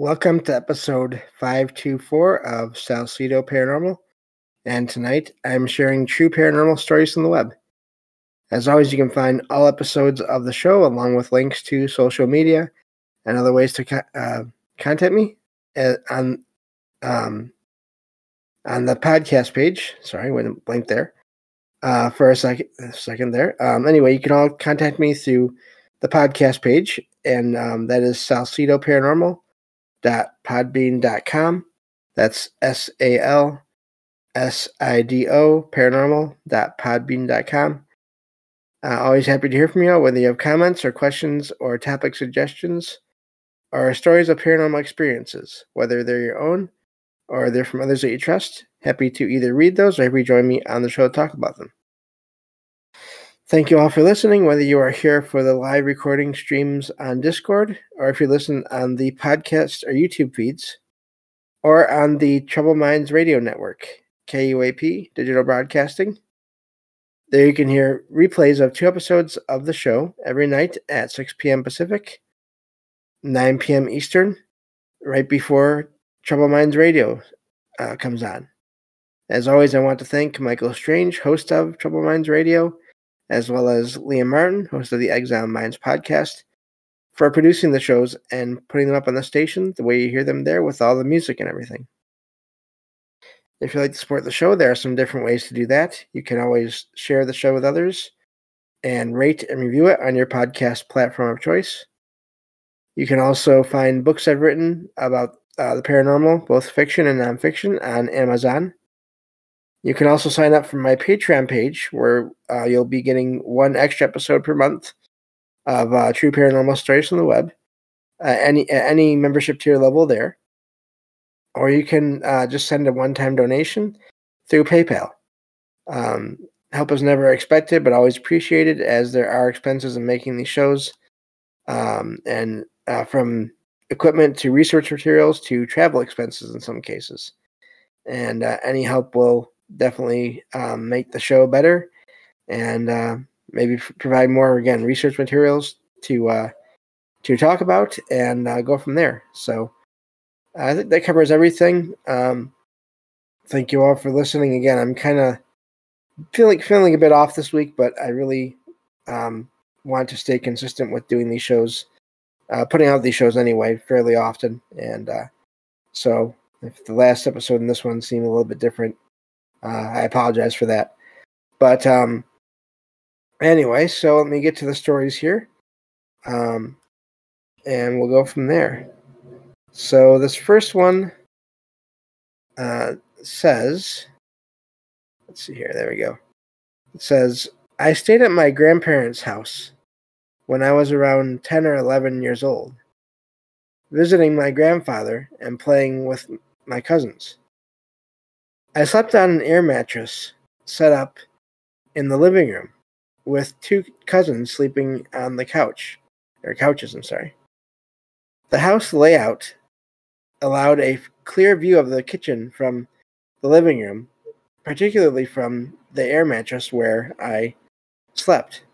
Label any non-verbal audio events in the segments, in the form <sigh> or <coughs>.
Welcome to episode 524 of Salsido Paranormal. And tonight I'm sharing true paranormal stories from the web. As always, you can find all episodes of the show along with links to social media and other ways to uh, contact me uh, on um, on the podcast page. Sorry, went blank there uh, for a second. A second there. Um, anyway, you can all contact me through the podcast page, and um, that is Salsido Paranormal podbean.com. That's S A L S I D O paranormal.podbean.com. Uh, always happy to hear from you, whether you have comments or questions or topic suggestions or stories of paranormal experiences, whether they're your own or they're from others that you trust. Happy to either read those or have you join me on the show to talk about them. Thank you all for listening, whether you are here for the live recording streams on Discord, or if you listen on the podcast or YouTube feeds, or on the Troubled Minds Radio Network, KUAP Digital Broadcasting. There you can hear replays of two episodes of the show every night at 6 p.m. Pacific, 9 p.m. Eastern, right before Troubled Minds Radio uh, comes on. As always, I want to thank Michael Strange, host of Troubled Minds Radio as well as Liam Martin, host of the Exile Minds podcast, for producing the shows and putting them up on the station the way you hear them there with all the music and everything. If you'd like to support the show, there are some different ways to do that. You can always share the show with others and rate and review it on your podcast platform of choice. You can also find books I've written about uh, the paranormal, both fiction and nonfiction, on Amazon. You can also sign up for my Patreon page where uh, you'll be getting one extra episode per month of uh, True Paranormal Stories from the web. Uh, any any membership tier level there, or you can uh, just send a one-time donation through PayPal. Um, help is never expected, but always appreciated, as there are expenses in making these shows, um, and uh, from equipment to research materials to travel expenses in some cases. And uh, any help will definitely um, make the show better and uh, maybe f- provide more again research materials to uh, to talk about and uh, go from there. So I think that covers everything. Um, thank you all for listening. Again, I'm kind of feeling feeling a bit off this week, but I really um, want to stay consistent with doing these shows, uh, putting out these shows anyway, fairly often. And uh, so, if the last episode and this one seem a little bit different, uh, I apologize for that. But um, anyway, so let me get to the stories here. Um, and we'll go from there. So this first one uh, says, let's see here, there we go. It says, I stayed at my grandparents' house when I was around 10 or 11 years old, visiting my grandfather and playing with my cousins. I slept on an air mattress set up in the living room with two cousins sleeping on the couch, or couches, I'm sorry. The house layout allowed a clear view of the kitchen from the living room, particularly from the air mattress where I slept.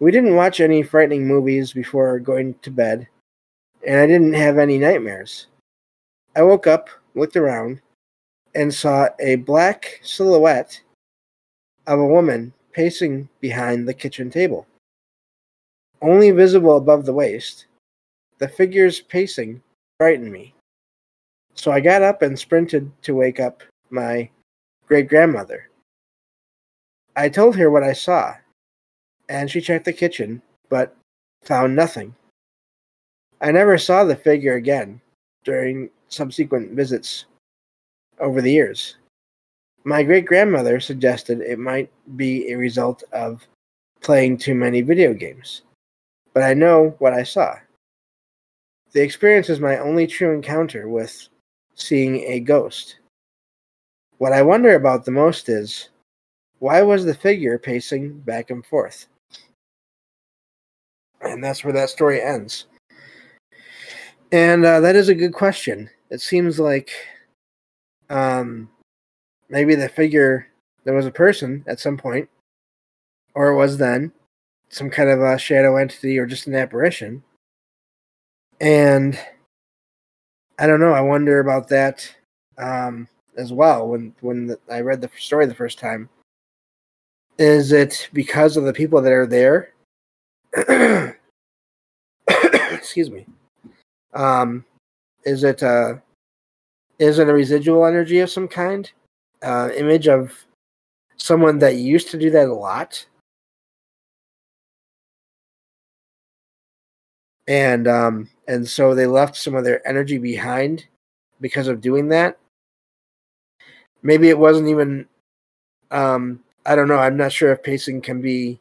We didn't watch any frightening movies before going to bed, and I didn't have any nightmares. I woke up, looked around, and saw a black silhouette of a woman pacing behind the kitchen table. Only visible above the waist, the figure's pacing frightened me. So I got up and sprinted to wake up my great grandmother. I told her what I saw, and she checked the kitchen, but found nothing. I never saw the figure again during subsequent visits over the years. My great grandmother suggested it might be a result of playing too many video games, but I know what I saw. The experience is my only true encounter with seeing a ghost. What I wonder about the most is why was the figure pacing back and forth? And that's where that story ends. And uh, that is a good question. It seems like um, maybe the figure there was a person at some point, or it was then some kind of a shadow entity or just an apparition. And I don't know. I wonder about that um, as well. When when the, I read the story the first time, is it because of the people that are there? <coughs> Excuse me. Um, is it uh, is it a residual energy of some kind? Uh, image of someone that used to do that a lot, and um, and so they left some of their energy behind because of doing that. Maybe it wasn't even. Um, I don't know. I'm not sure if pacing can be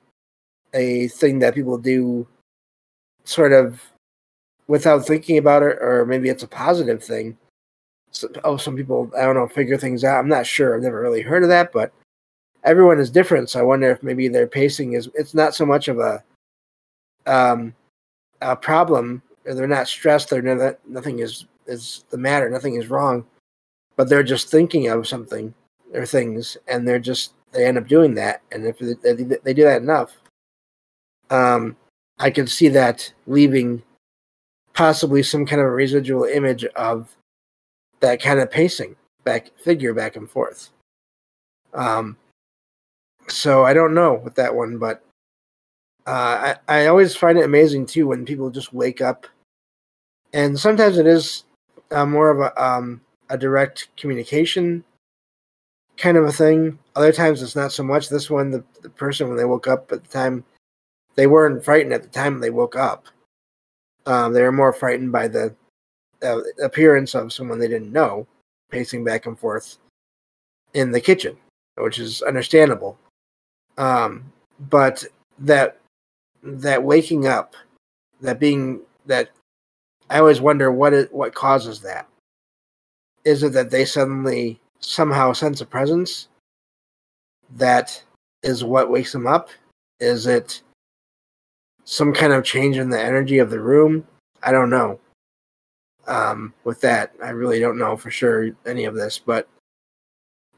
a thing that people do, sort of, without thinking about it, or maybe it's a positive thing. Oh, some people I don't know figure things out. I'm not sure. I've never really heard of that, but everyone is different. So I wonder if maybe their pacing is. It's not so much of a um, a problem. They're not stressed. They're not, nothing is is the matter. Nothing is wrong, but they're just thinking of something or things, and they're just they end up doing that. And if they, they do that enough, um, I can see that leaving possibly some kind of a residual image of that kind of pacing back figure back and forth. Um, so I don't know with that one, but uh, I, I always find it amazing too when people just wake up, and sometimes it is uh, more of a um, a direct communication kind of a thing. Other times it's not so much. This one, the, the person when they woke up at the time, they weren't frightened at the time they woke up. Um, they were more frightened by the uh, appearance of someone they didn't know pacing back and forth in the kitchen, which is understandable. Um, but that that waking up, that being that I always wonder what it what causes that. Is it that they suddenly somehow sense a presence that is what wakes them up? Is it some kind of change in the energy of the room? I don't know. Um, with that, I really don't know for sure any of this, but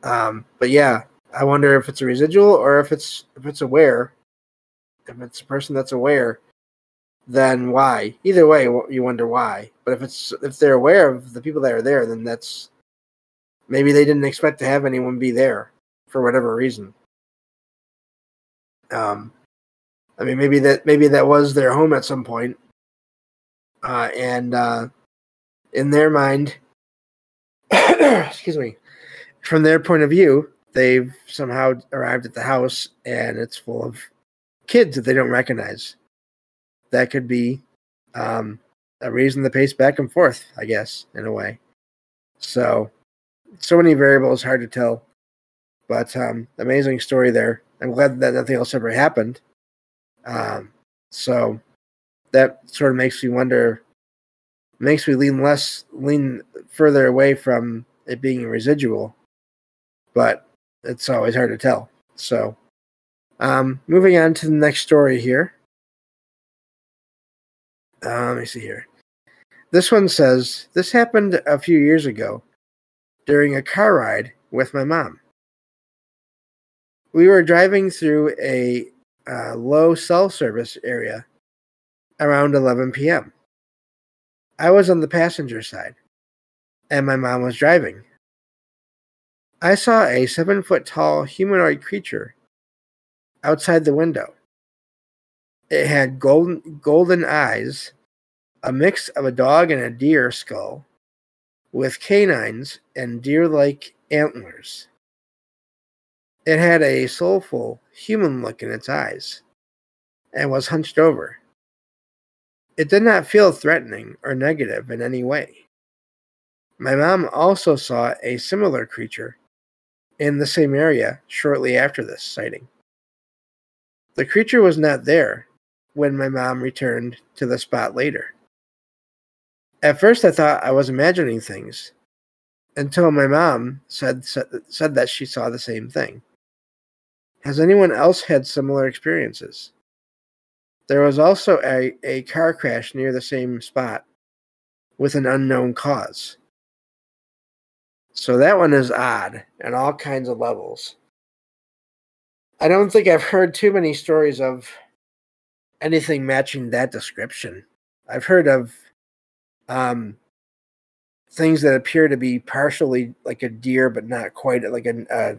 um, but yeah, I wonder if it's a residual or if it's if it's aware. If it's a person that's aware, then why? Either way, you wonder why. But if it's if they're aware of the people that are there, then that's maybe they didn't expect to have anyone be there for whatever reason. Um, I mean, maybe that maybe that was their home at some point, uh, and uh, in their mind, <coughs> excuse me, from their point of view, they've somehow arrived at the house and it's full of kids that they don't recognize. That could be um, a reason to pace back and forth, I guess, in a way. So, so many variables, hard to tell. But um, amazing story there. I'm glad that nothing else ever happened. Um, so that sort of makes me wonder, makes me lean less, lean further away from it being residual. But it's always hard to tell. So, um, moving on to the next story here. Uh, let me see here. This one says this happened a few years ago during a car ride with my mom. We were driving through a uh, low cell service area around 11 p.m. I was on the passenger side, and my mom was driving. I saw a seven foot tall humanoid creature outside the window. It had golden, golden eyes, a mix of a dog and a deer skull, with canines and deer like antlers. It had a soulful human look in its eyes and was hunched over. It did not feel threatening or negative in any way. My mom also saw a similar creature in the same area shortly after this sighting. The creature was not there when my mom returned to the spot later. At first, I thought I was imagining things until my mom said, said, that she saw the same thing. Has anyone else had similar experiences? There was also a, a car crash near the same spot with an unknown cause. So that one is odd at all kinds of levels. I don't think I've heard too many stories of anything matching that description. I've heard of um, things that appear to be partially like a deer, but not quite like a. Uh,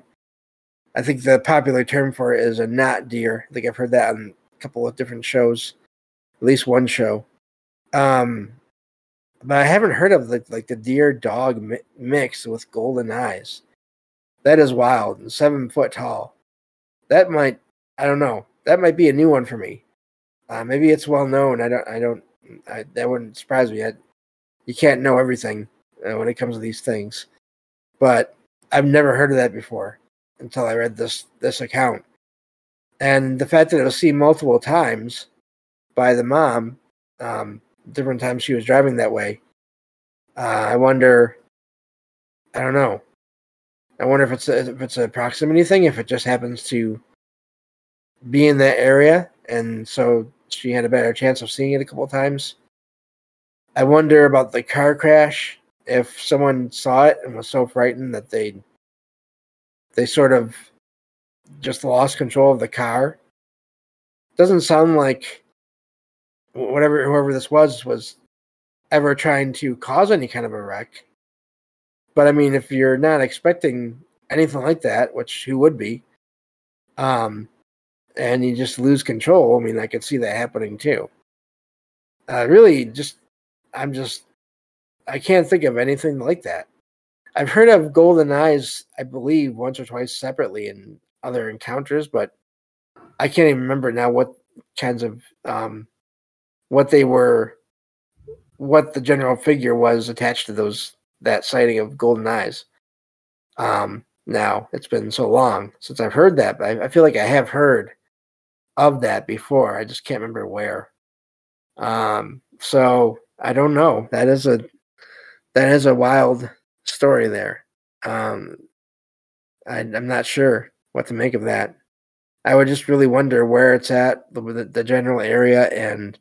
I think the popular term for it is a not deer. I think I've heard that on couple of different shows, at least one show. Um, but I haven't heard of the, like the deer dog mi- mix with golden eyes. That is wild and seven foot tall. That might I don't know. That might be a new one for me. Uh, maybe it's well known. I don't. I don't. I, that wouldn't surprise me. I, you can't know everything uh, when it comes to these things, but I've never heard of that before until I read this this account. And the fact that it was seen multiple times by the mom, um, different times she was driving that way. Uh, I wonder. I don't know. I wonder if it's a, if it's a proximity thing, if it just happens to be in that area, and so she had a better chance of seeing it a couple times. I wonder about the car crash. If someone saw it and was so frightened that they they sort of just lost control of the car. Doesn't sound like whatever whoever this was was ever trying to cause any kind of a wreck. But I mean, if you're not expecting anything like that, which who would be, um, and you just lose control, I mean, I could see that happening too. Uh, really, just I'm just I can't think of anything like that. I've heard of golden eyes, I believe, once or twice separately in other encounters, but I can't even remember now what kinds of um, what they were, what the general figure was attached to those that sighting of golden eyes. Um, now it's been so long since I've heard that, but I, I feel like I have heard of that before. I just can't remember where. Um, so I don't know. That is a that is a wild story there. Um, I, am not sure what to make of that. I would just really wonder where it's at, the, the general area, and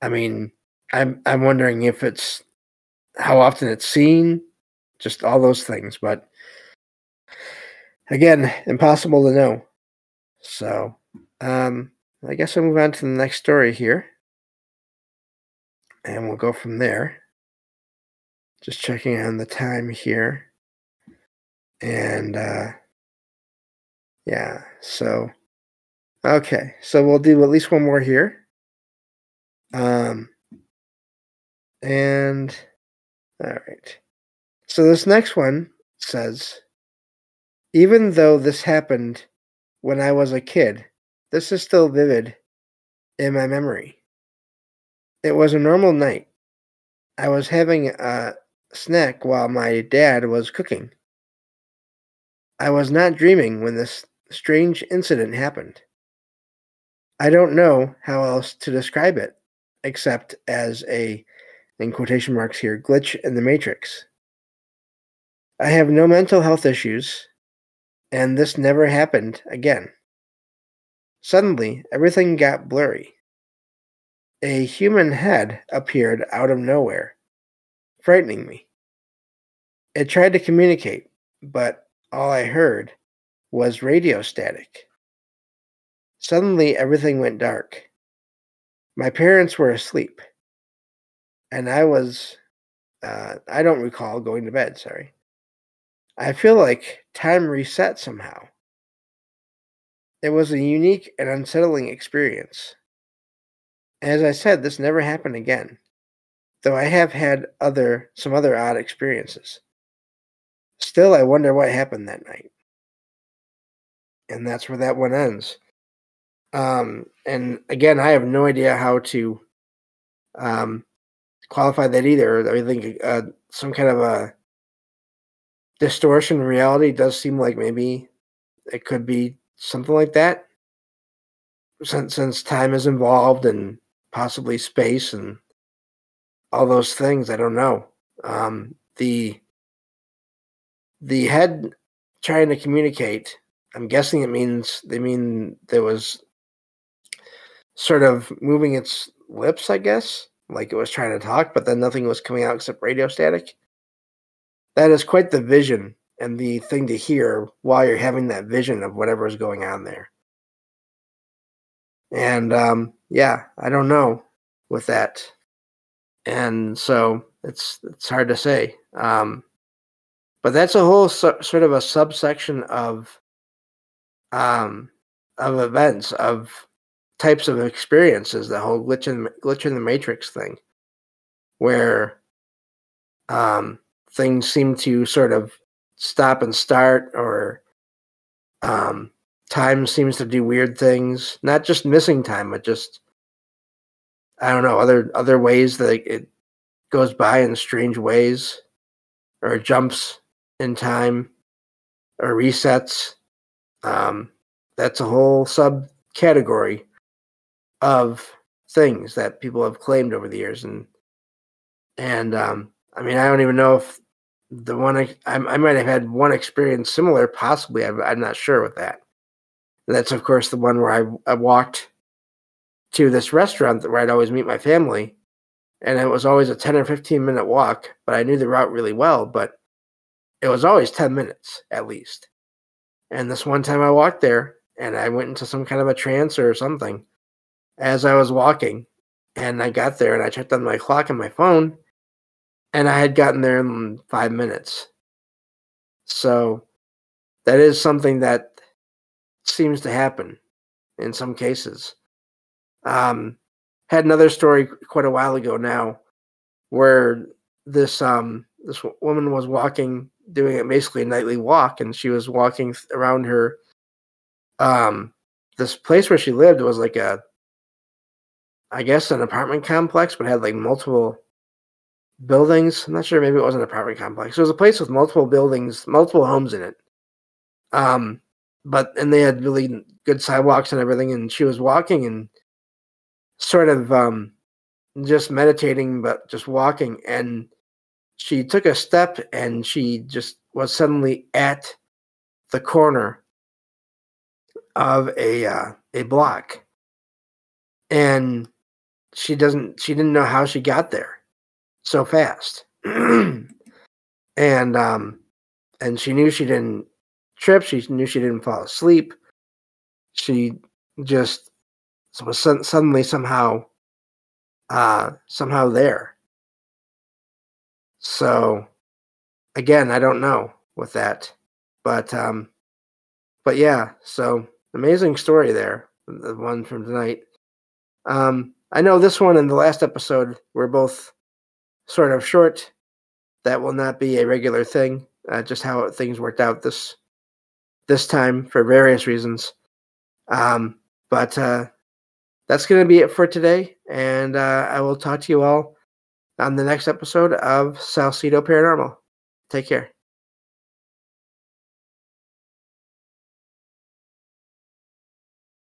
I mean, I'm I'm wondering if it's how often it's seen, just all those things. But again, impossible to know. So, um, I guess I'll move on to the next story here, and we'll go from there. Just checking on the time here. And uh yeah, so okay, so we'll do at least one more here. Um and all right. So this next one says even though this happened when I was a kid, this is still vivid in my memory. It was a normal night. I was having a snack while my dad was cooking. I was not dreaming when this strange incident happened. I don't know how else to describe it except as a, in quotation marks here, glitch in the matrix. I have no mental health issues, and this never happened again. Suddenly, everything got blurry. A human head appeared out of nowhere frightening me. It tried to communicate, but all I heard was radio static. Suddenly, everything went dark. My parents were asleep, and I was, uh, I don't recall going to bed, sorry. I feel like time reset somehow. It was a unique and unsettling experience. As I said, this never happened again though I have had other some other odd experiences. Still, I wonder what happened that night. And that's where that one ends. Um, and again, I have no idea how to um, qualify that either. I think uh, some kind of a distortion in reality does seem like maybe it could be something like that. Since since time is involved and possibly space and all those things. I don't know. Um, the the head trying to communicate. I'm guessing it means they mean there was sort of moving its lips, I guess, like it was trying to talk, but then nothing was coming out except radio static. That is quite the vision and the thing to hear while you're having that vision of whatever is going on there. And um, yeah, I don't know with that. And so it's it's hard to say. Um, but that's a whole su- sort of a subsection of um, of events of types of experiences. The whole glitch in glitch in the matrix thing, where um, things seem to sort of stop and start, or um, time seems to do weird things. Not just missing time, but just I don't know other other ways that it goes by in strange ways, or jumps in time, or resets. Um, that's a whole subcategory of things that people have claimed over the years, and and um, I mean I don't even know if the one I, I might have had one experience similar, possibly. I'm, I'm not sure with that. And that's of course the one where I, I walked to this restaurant where I'd always meet my family, and it was always a 10 or 15 minute walk, but I knew the route really well, but it was always 10 minutes at least. And this one time I walked there and I went into some kind of a trance or something as I was walking. And I got there and I checked on my clock and my phone, and I had gotten there in five minutes. So that is something that seems to happen in some cases. Um, had another story quite a while ago now where this um this woman was walking doing it basically a nightly walk and she was walking around her um this place where she lived was like a I guess an apartment complex but had like multiple buildings. I'm not sure maybe it was an apartment complex. It was a place with multiple buildings, multiple homes in it. Um but and they had really good sidewalks and everything and she was walking and sort of um just meditating but just walking and she took a step and she just was suddenly at the corner of a uh, a block. And she doesn't she didn't know how she got there so fast. <clears throat> And um and she knew she didn't trip. She knew she didn't fall asleep. She just was suddenly somehow uh somehow there so again, I don't know with that, but um, but yeah. So amazing story there, the one from tonight. Um, I know this one and the last episode were both sort of short. That will not be a regular thing. Uh, just how things worked out this this time for various reasons. Um, but uh, that's going to be it for today, and uh, I will talk to you all on the next episode of Salsido Paranormal. Take care.